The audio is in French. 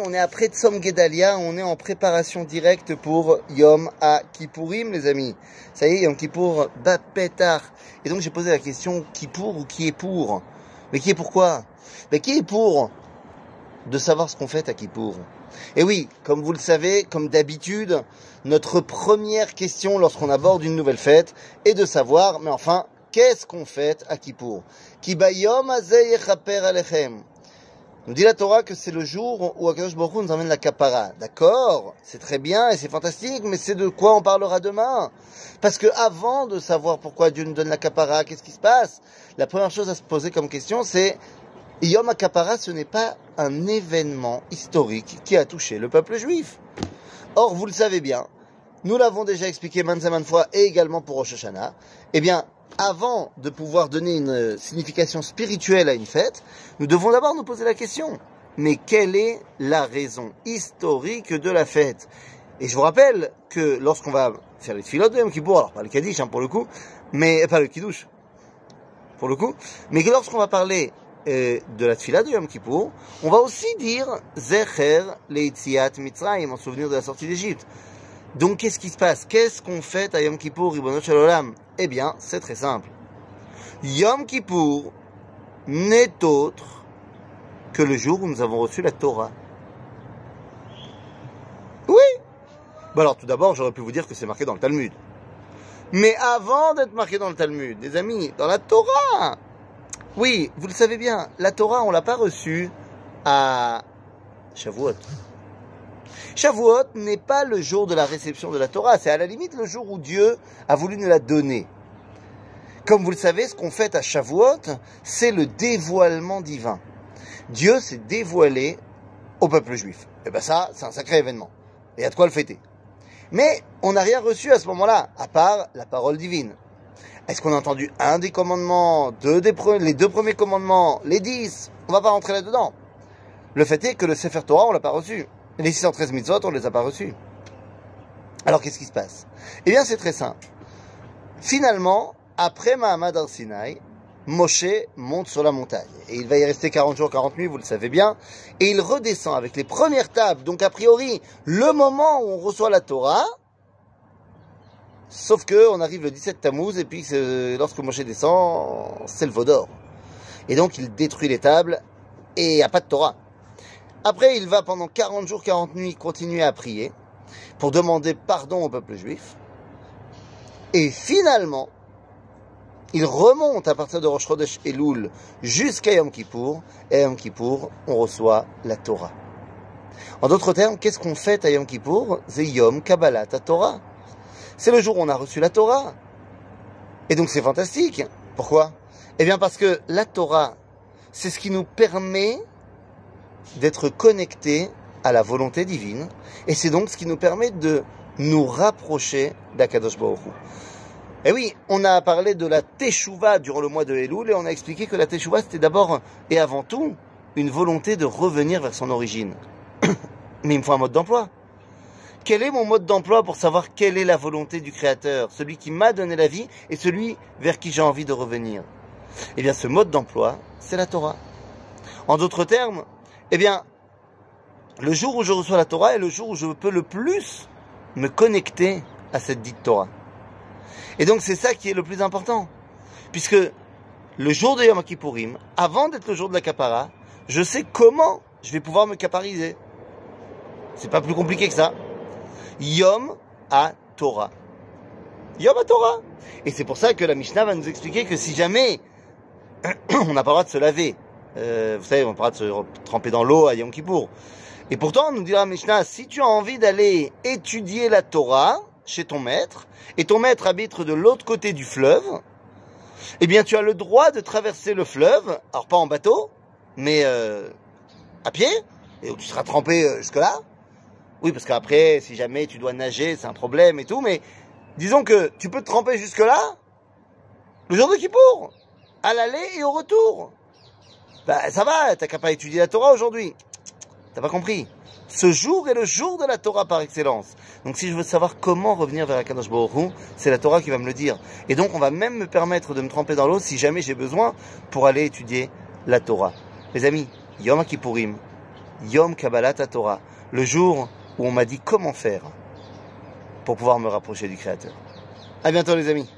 On est après Tzom Gedalia, on est en préparation directe pour Yom à Kippourim, les amis. Ça y est, Yom Kippour Bapetar. Et donc j'ai posé la question, qui pour ou qui est pour? Mais qui est pourquoi Mais qui est pour de savoir ce qu'on fait à Kippour? Et oui, comme vous le savez, comme d'habitude, notre première question lorsqu'on aborde une nouvelle fête est de savoir, mais enfin, qu'est-ce qu'on fait à Kippour? Ki bayom azeh yechaper alechem. Nous dit la Torah que c'est le jour où Akadosh Baruch nous emmène la kapara. D'accord, c'est très bien et c'est fantastique, mais c'est de quoi on parlera demain. Parce que avant de savoir pourquoi Dieu nous donne la kapara, qu'est-ce qui se passe? La première chose à se poser comme question, c'est Yom HaKapara, ce n'est pas un événement historique qui a touché le peuple juif. Or, vous le savez bien, nous l'avons déjà expliqué maintes et maintes fois, et également pour Rosh eh bien, avant de pouvoir donner une signification spirituelle à une fête, nous devons d'abord nous poser la question. Mais quelle est la raison historique de la fête? Et je vous rappelle que lorsqu'on va faire les filotes de Yom Kippour, alors pas le Kaddish hein, pour le coup, mais pas le Kiddush pour le coup, mais que lorsqu'on va parler euh, de la tfila de Yom Kippour, on va aussi dire Zecher Leitziat Mitzrayim, en souvenir de la sortie d'Égypte. Donc qu'est-ce qui se passe? Qu'est-ce qu'on fait à Yom Kippour, Ribbonot Shalom Eh bien, c'est très simple. Yom Kippour n'est autre que le jour où nous avons reçu la Torah. Oui Bon alors tout d'abord, j'aurais pu vous dire que c'est marqué dans le Talmud. Mais avant d'être marqué dans le Talmud, des amis, dans la Torah Oui, vous le savez bien, la Torah, on l'a pas reçue à Shavuot. Shavuot n'est pas le jour de la réception de la Torah, c'est à la limite le jour où Dieu a voulu nous la donner. Comme vous le savez, ce qu'on fait à Shavuot, c'est le dévoilement divin. Dieu s'est dévoilé au peuple juif. Et ben ça, c'est un sacré événement. Et de quoi le fêter. Mais on n'a rien reçu à ce moment-là, à part la parole divine. Est-ce qu'on a entendu un des commandements, deux des les deux premiers commandements, les dix? On va pas rentrer là-dedans. Le fait est que le Sefer Torah, on l'a pas reçu. Les 613 mitzvot, on les a pas reçus. Alors qu'est-ce qui se passe? Eh bien, c'est très simple. Finalement, après Mahamad al-Sinaï, Moshe monte sur la montagne. Et il va y rester 40 jours, 40 nuits, vous le savez bien. Et il redescend avec les premières tables. Donc, a priori, le moment où on reçoit la Torah. Sauf que on arrive le 17 Tammuz, et puis lorsque Moshe descend, c'est le Vaudor. Et donc, il détruit les tables, et il n'y a pas de Torah. Après, il va pendant 40 jours, 40 nuits continuer à prier pour demander pardon au peuple juif. Et finalement, il remonte à partir de Rosh Chodesh Elul jusqu'à Yom Kippour. Et à Yom Kippour, on reçoit la Torah. En d'autres termes, qu'est-ce qu'on fait à Yom Kippour? C'est Yom Kabbalat Torah. C'est le jour où on a reçu la Torah. Et donc c'est fantastique. Pourquoi? Eh bien parce que la Torah, c'est ce qui nous permet d'être connectés à la volonté divine. Et c'est donc ce qui nous permet de nous rapprocher d'Akadosh Baruch. Et oui, on a parlé de la Teshuvah durant le mois de Elul et on a expliqué que la Teshuvah c'était d'abord et avant tout une volonté de revenir vers son origine. Mais il me faut un mode d'emploi. Quel est mon mode d'emploi pour savoir quelle est la volonté du Créateur, celui qui m'a donné la vie et celui vers qui j'ai envie de revenir? Eh bien, ce mode d'emploi, c'est la Torah. En d'autres termes, eh bien, le jour où je reçois la Torah est le jour où je peux le plus me connecter à cette dite Torah. Et donc c'est ça qui est le plus important. Puisque le jour de Yom Kippourim, avant d'être le jour de la Kapara, je sais comment je vais pouvoir me capariser. C'est pas plus compliqué que ça. Yom à Torah. Yom à Torah. Et c'est pour ça que la Mishnah va nous expliquer que si jamais on n'a pas le droit de se laver, euh, vous savez, on n'a pas le droit de se tremper dans l'eau à Yom. Et pourtant, nous dit la Mishnah, si tu as envie d'aller étudier la Torah, chez ton maître, et ton maître habite de l'autre côté du fleuve, eh bien tu as le droit de traverser le fleuve, alors pas en bateau, mais euh, à pied, et tu seras trempé euh, jusque-là. Oui, parce qu'après, si jamais tu dois nager, c'est un problème et tout, mais disons que tu peux te tremper jusque-là, le jour de Kippour, à l'aller et au retour. Bah ça va, t'as qu'à pas étudier la Torah aujourd'hui. T'as pas compris? Ce jour est le jour de la Torah par excellence. Donc si je veux savoir comment revenir vers Akadosh Baruch c'est la Torah qui va me le dire. Et donc on va même me permettre de me tremper dans l'eau si jamais j'ai besoin pour aller étudier la Torah. Les amis, Yom Kippourim, Yom Kabbalat Torah, le jour où on m'a dit comment faire pour pouvoir me rapprocher du Créateur. À bientôt les amis.